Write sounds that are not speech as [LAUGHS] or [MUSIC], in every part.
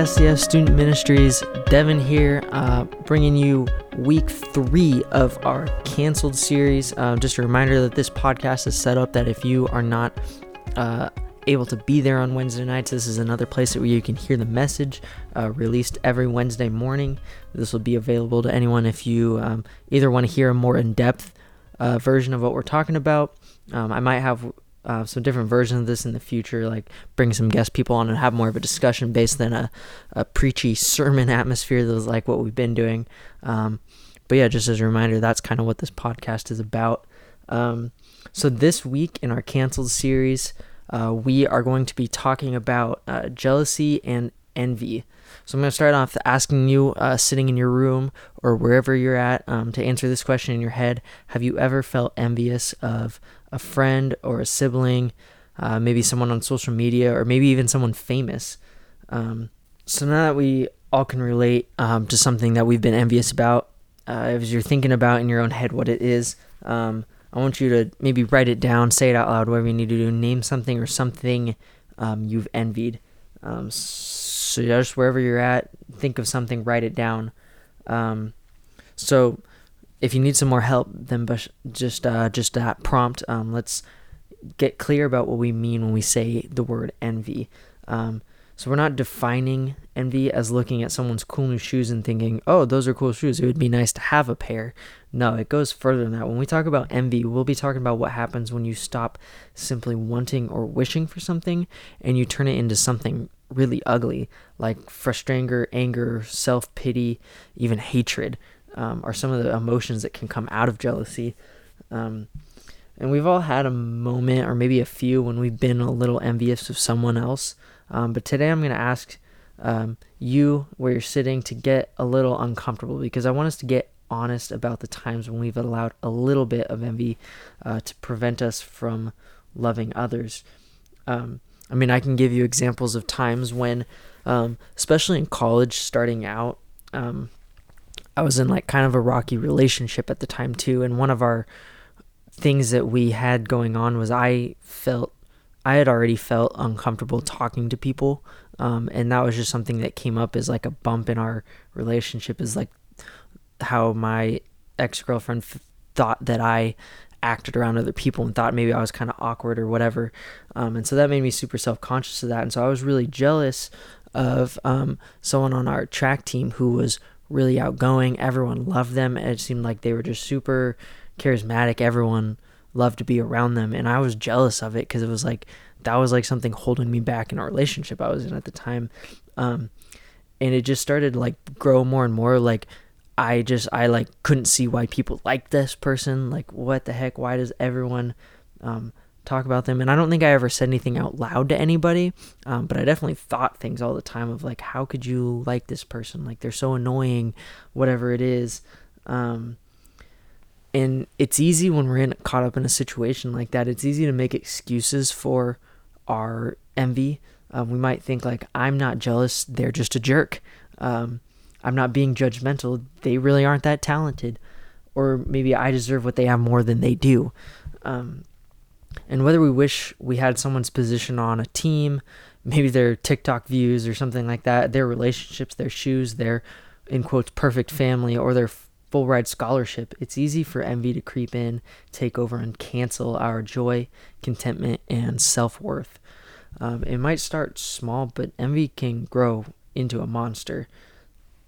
ISCF Student Ministries. Devin here, uh, bringing you week three of our canceled series. Uh, just a reminder that this podcast is set up that if you are not uh, able to be there on Wednesday nights, this is another place where you can hear the message uh, released every Wednesday morning. This will be available to anyone if you um, either want to hear a more in depth uh, version of what we're talking about. Um, I might have uh, some different versions of this in the future, like bring some guest people on and have more of a discussion based than a, a preachy [LAUGHS] sermon atmosphere that was like what we've been doing. Um, but yeah, just as a reminder, that's kind of what this podcast is about. Um, so this week in our canceled series, uh, we are going to be talking about uh, jealousy and envy. So I'm going to start off asking you, uh, sitting in your room or wherever you're at, um, to answer this question in your head. Have you ever felt envious of a friend or a sibling, uh, maybe someone on social media, or maybe even someone famous? Um, so now that we all can relate um, to something that we've been envious about, uh, as you're thinking about in your own head what it is, um, I want you to maybe write it down, say it out loud, whatever you need to do. Name something or something um, you've envied. Um, so just wherever you're at, think of something, write it down. Um, so if you need some more help, then just uh, just that prompt. Um, let's get clear about what we mean when we say the word envy. Um, so we're not defining envy as looking at someone's cool new shoes and thinking, "Oh, those are cool shoes. It would be nice to have a pair." No, it goes further than that. When we talk about envy, we'll be talking about what happens when you stop simply wanting or wishing for something and you turn it into something really ugly, like frustration, anger, self pity, even hatred, um, are some of the emotions that can come out of jealousy. Um, and we've all had a moment, or maybe a few, when we've been a little envious of someone else. Um, but today I'm going to ask um, you, where you're sitting, to get a little uncomfortable because I want us to get honest about the times when we've allowed a little bit of envy uh, to prevent us from loving others. Um, I mean, I can give you examples of times when, um, especially in college, starting out, um, I was in like kind of a rocky relationship at the time too. And one of our things that we had going on was I felt, I had already felt uncomfortable talking to people. Um, and that was just something that came up as like a bump in our relationship is like how my ex girlfriend f- thought that I acted around other people and thought maybe I was kind of awkward or whatever. Um, and so that made me super self conscious of that. And so I was really jealous of um, someone on our track team who was really outgoing. Everyone loved them. It seemed like they were just super charismatic. Everyone loved to be around them. And I was jealous of it because it was like, that was like something holding me back in a relationship I was in at the time. Um, and it just started like grow more and more like I just I like couldn't see why people like this person. Like what the heck? Why does everyone um, talk about them? And I don't think I ever said anything out loud to anybody, um, but I definitely thought things all the time of like, how could you like this person? Like they're so annoying, whatever it is. Um, and it's easy when we're in caught up in a situation like that. It's easy to make excuses for our envy. Um, we might think like, I'm not jealous; they're just a jerk. Um, I'm not being judgmental. They really aren't that talented. Or maybe I deserve what they have more than they do. Um, and whether we wish we had someone's position on a team, maybe their TikTok views or something like that, their relationships, their shoes, their in quotes perfect family, or their full ride scholarship, it's easy for envy to creep in, take over, and cancel our joy, contentment, and self worth. Um, it might start small, but envy can grow into a monster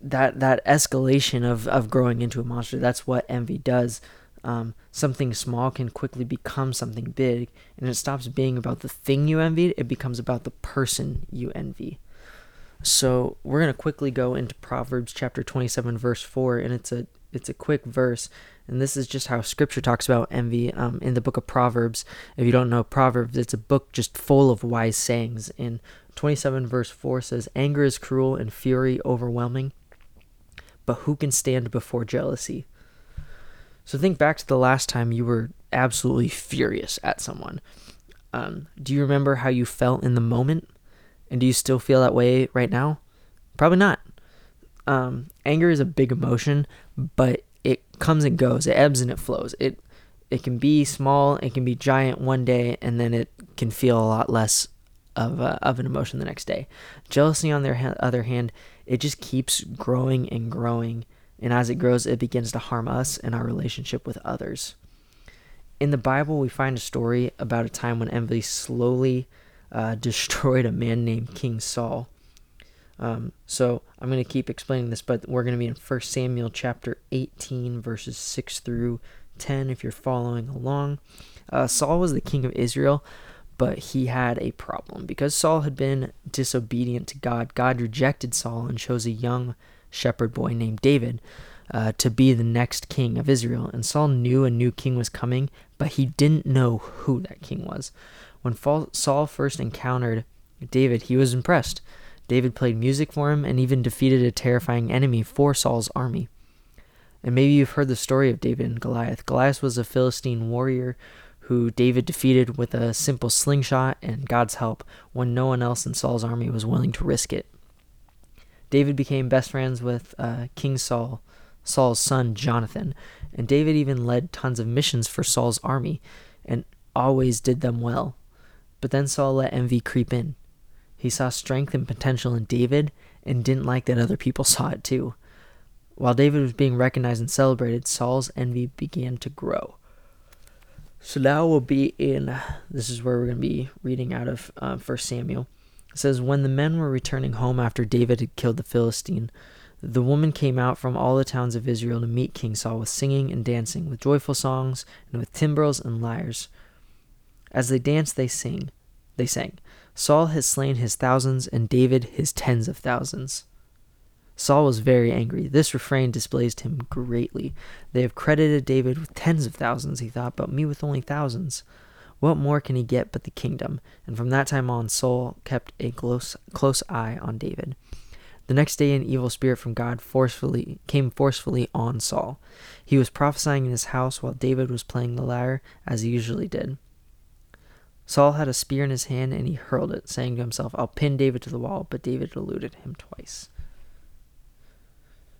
that that escalation of of growing into a monster that's what envy does um, something small can quickly become something big and it stops being about the thing you envied it becomes about the person you envy so we're going to quickly go into proverbs chapter 27 verse 4 and it's a it's a quick verse and this is just how scripture talks about envy um, in the book of proverbs if you don't know proverbs it's a book just full of wise sayings in 27 verse 4 says anger is cruel and fury overwhelming but who can stand before jealousy? So think back to the last time you were absolutely furious at someone. Um, do you remember how you felt in the moment? And do you still feel that way right now? Probably not. Um, anger is a big emotion, but it comes and goes. It ebbs and it flows. It it can be small, it can be giant one day, and then it can feel a lot less of, of an emotion the next day. Jealousy, on the other hand, it just keeps growing and growing. And as it grows, it begins to harm us and our relationship with others. In the Bible, we find a story about a time when envy slowly uh, [LAUGHS] destroyed a man named King Saul. Um, so I'm going to keep explaining this, but we're going to be in 1 Samuel chapter 18, verses 6 through 10, if you're following along. Uh, Saul was the king of Israel, but he had a problem. Because Saul had been disobedient to God, God rejected Saul and chose a young shepherd boy named David uh, to be the next king of Israel. And Saul knew a new king was coming, but he didn't know who that king was. When Saul first encountered David, he was impressed. David played music for him and even defeated a terrifying enemy for Saul's army. And maybe you've heard the story of David and Goliath. Goliath was a Philistine warrior who David defeated with a simple slingshot and God's help when no one else in Saul's army was willing to risk it. David became best friends with uh, King Saul, Saul's son Jonathan, and David even led tons of missions for Saul's army and always did them well. But then Saul let envy creep in. He saw strength and potential in David and didn't like that other people [LAUGHS] saw it too. While David was being recognized and celebrated, Saul's envy began to grow. So now we'll be in, this is where we're going to be reading out of uh, 1 Samuel. It says, When the men were returning home after David had killed the Philistine, the woman came out from all the towns of Israel to meet King Saul with singing and dancing, with joyful songs, and with timbrels and lyres. As they danced, they sing, they sang. Saul has slain his thousands, and David his tens of thousands. Saul was very angry. This refrain displeased him greatly. They have credited David with tens of thousands, he thought, but me with only thousands. What more can he get but the kingdom? And from that time on, Saul kept a close, close eye on David. The next day, an evil spirit from God forcefully came forcefully on Saul. He was prophesying in his house while David was playing the lyre, as he usually did. Saul had a spear in his hand and he hurled it, saying to himself, I'll pin David to the wall, but David eluded him twice.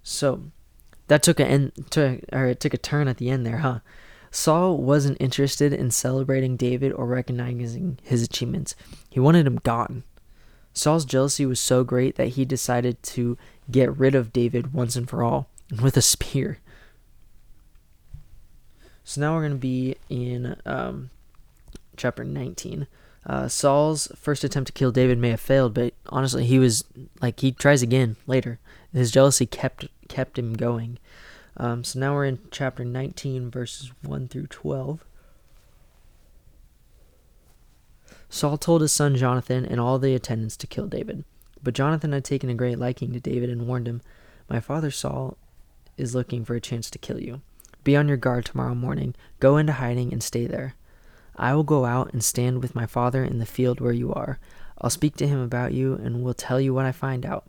So that took a end to, or it took a turn at the end there, huh? Saul wasn't interested in celebrating David or recognizing his achievements. He wanted him gone. Saul's jealousy was so great that he decided to get rid of David once and for all [LAUGHS] with a spear. So now we're going to be in um, chapter 19. Uh, Saul's first attempt to kill David may have failed, but honestly, he was like he tries again later. His jealousy kept kept him going. Um, so now we're in chapter 19, verses 1 through 12. Saul told his son Jonathan and all the attendants to kill David. But Jonathan had taken a great liking to David and warned him, My father Saul is looking for a chance to kill you. Be on your guard tomorrow morning. Go into hiding and stay there. I will go out and stand with my father in the field where you are. I'll speak to him about you and will tell you what I find out.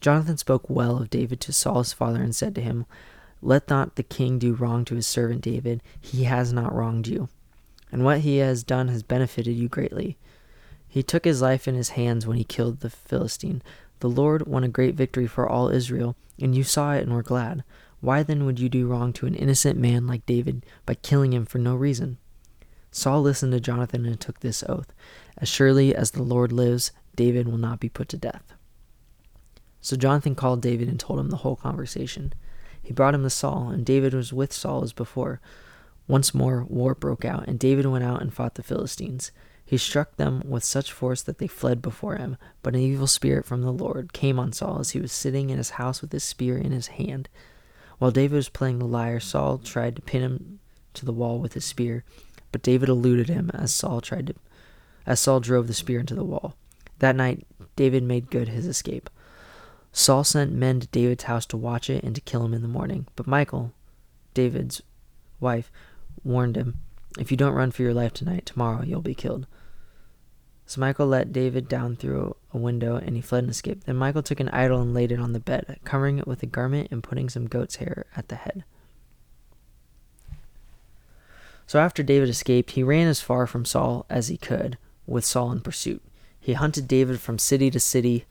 Jonathan spoke well of David to Saul's father and said to him, Let not the king do wrong to his servant David. He has not wronged you, and what he has done has benefited you greatly. He took his life in his hands when he killed the Philistine. The Lord won a great victory for all Israel, and you saw it and were glad. Why then would you do wrong to an innocent man like David by killing him for no reason? Saul listened to Jonathan and took this oath As surely as the Lord lives, David will not be put to death. So Jonathan called David and told him the whole conversation. He brought him to Saul, and David was with Saul as before. Once more, war broke out, and David went out and fought the Philistines. He struck them with such force that they fled before him. But an evil spirit from the Lord came on Saul as he was sitting in his house with his spear in his hand. While David was playing the lyre, Saul tried to pin him to the wall with his spear, but David eluded him as Saul tried to as Saul drove the spear into the wall. That night David made good his escape. Saul sent men to David's house to watch it and to kill him in the morning. But Michal, David's wife, warned him, If you don't run for your life tonight, tomorrow you'll be killed. So Michal let David down through a window, and he fled and escaped. Then Michal took an idol and laid it on the bed, covering it with a garment and putting some goat's hair at the head. So after David escaped, he ran as far from Saul as he could, with Saul in pursuit. He hunted David from city to city,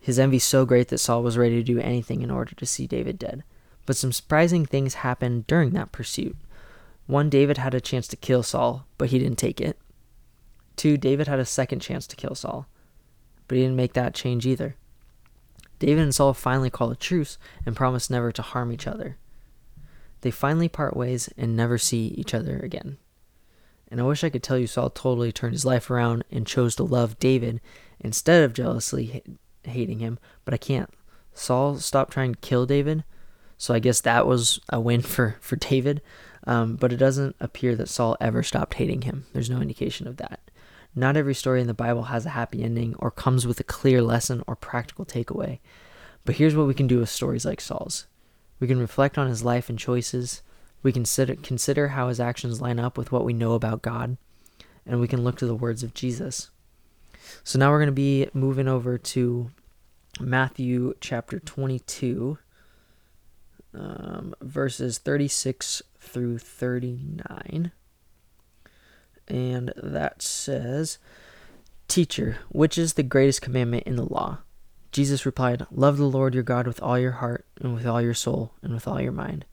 his envy so great that Saul was ready to do anything in order to see David dead. But some surprising things happened during that pursuit. One, David had a chance to kill Saul, but he didn't take it. 2, David had a second chance to kill Saul, but he didn't make that change either. David and Saul finally call a truce and promise never to harm each other. They finally part ways and never see each other again. And I wish I could tell you Saul totally turned his life around and chose to love David instead of jealously hating him, but I can't. Saul stopped trying to kill David, so I guess that was a win for, for David. Um, but it doesn't appear that Saul ever stopped hating him. There's no indication of that. Not every story in the Bible has a happy ending or comes with a clear lesson or practical takeaway. But here's what we can do with stories like Saul's we can reflect on his life and choices, we can consider how his actions line up with what we know about God, and we can look to the words of Jesus. So now we're going to be moving over to Matthew chapter 22, um, verses 36 through 39. And that says, Teacher, which is the greatest commandment in the law? Jesus replied, Love the Lord your God with all your heart, and with all your soul, and with all your mind.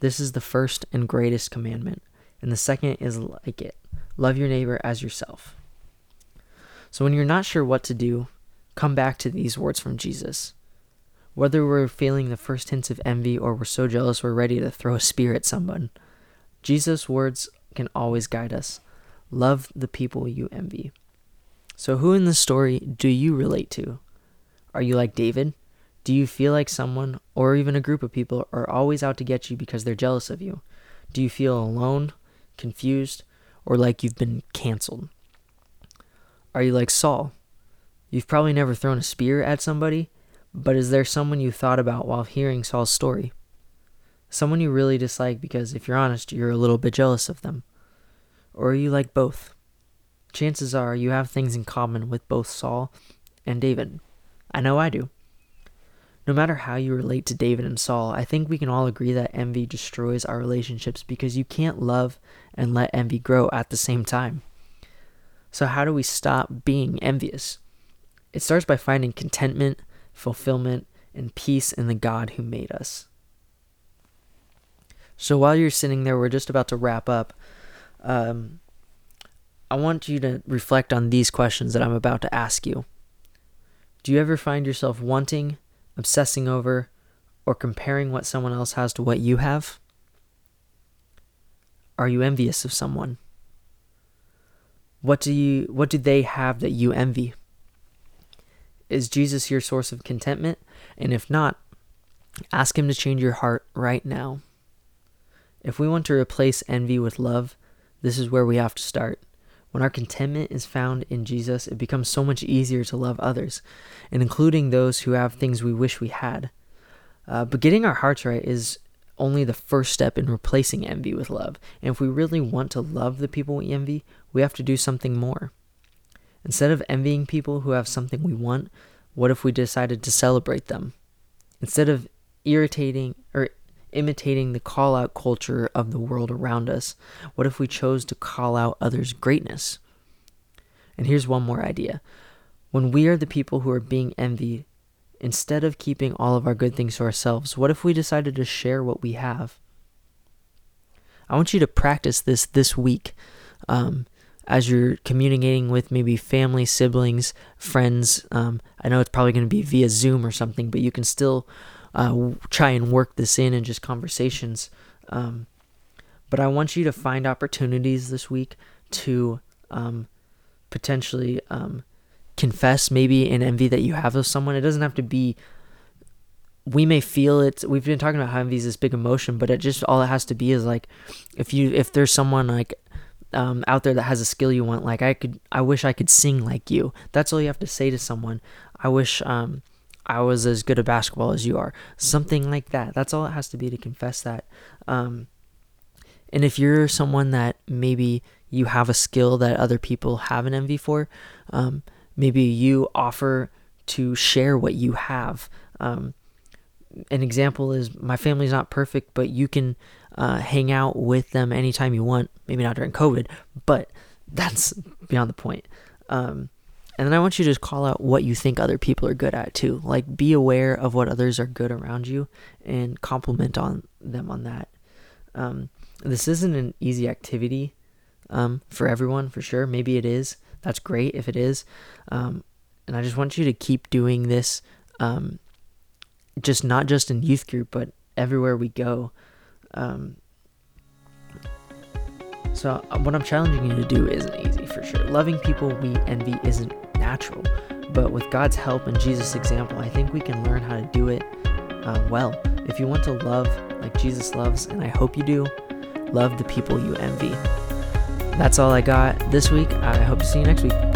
This is the first and greatest commandment, and the second is like it love your neighbor as yourself. So when you're not sure what to do, come back to these words from Jesus. Whether we're feeling the first hints of envy or we're so jealous we're ready to throw a spear at someone, Jesus' words can always guide us. Love the people you envy. So, who in this story do you relate to? Are you like David? Do you feel like someone, or even a group of people, are always out to get you because they're jealous of you? Do you feel alone, confused, or like you've been canceled? Are you like Saul? You've probably never thrown a spear at somebody, but is there someone you thought about while hearing Saul's story? Someone you really dislike because, if you're honest, you're a little bit jealous of them? Or are you like both? Chances are you have things in common with both Saul and David. I know I do. No matter how you relate to David and Saul, I think we can all agree that envy destroys our relationships because you can't love and let envy grow at the same time. So, how do we stop being envious? It starts by finding contentment, fulfillment, and peace in the God who made us. So, while you're sitting there, we're just about to wrap up. Um, I want you to reflect on these questions that I'm about to ask you. Do you ever find yourself wanting, obsessing over, or comparing what someone else has to what you have? Are you envious of someone? What do you what do they have that you envy? Is Jesus your source of contentment? And if not, ask him to change your heart right now. If we want to replace envy with love, this is where we have to start. When our contentment is found in Jesus, it becomes so much easier to love others, and including those who have things we wish we had. Uh, but getting our hearts right is only the first step in replacing envy with love. And if we really want to love the people we envy, we have to do something more. Instead of envying people who have something we want, what if we decided to celebrate them? Instead of irritating or imitating the call out culture of the world around us, what if we chose to call out others' greatness? And here's one more idea. When we are the people who are being envied, instead of keeping all of our good things to ourselves, what if we decided to share what we have? I want you to practice this this week um, as you're communicating with maybe family, siblings, friends. Um, I know it's probably going to be via Zoom or something, but you can still uh, try and work this in and just conversations. Um, but I want you to find opportunities this week to um, potentially um, confess maybe an envy that you have of someone. It doesn't have to be. We may feel it. We've been talking about how envy is this big emotion, but it just all it has to be is like, if you if there's someone like um, out there that has a skill you want, like I could, I wish I could sing like you. That's all you have to say to someone. I wish um, I was as good at basketball as you are. Something like that. That's all it has to be to confess that. Um, and if you're someone that maybe you have a skill that other people have an envy for, um, maybe you offer to share what you have. Um, an example is my family's not perfect, but you can uh, hang out with them anytime you want. Maybe not during COVID, but that's beyond the point. Um, and then I want you to just call out what you think other people are good at too. Like be aware of what others are good around you and compliment on them on that. Um, this isn't an easy activity um, for everyone, for sure. Maybe it is. That's great if it is. Um, and I just want you to keep doing this, um, just not just in youth group, but everywhere we go. Um, so, uh, what I'm challenging you to do isn't easy for sure. Loving people we envy isn't natural, but with God's help and Jesus' example, I think we can learn how to do it uh, well. If you want to love like Jesus loves, and I hope you do, love the people you envy. That's all I got this week. I hope to see you next week.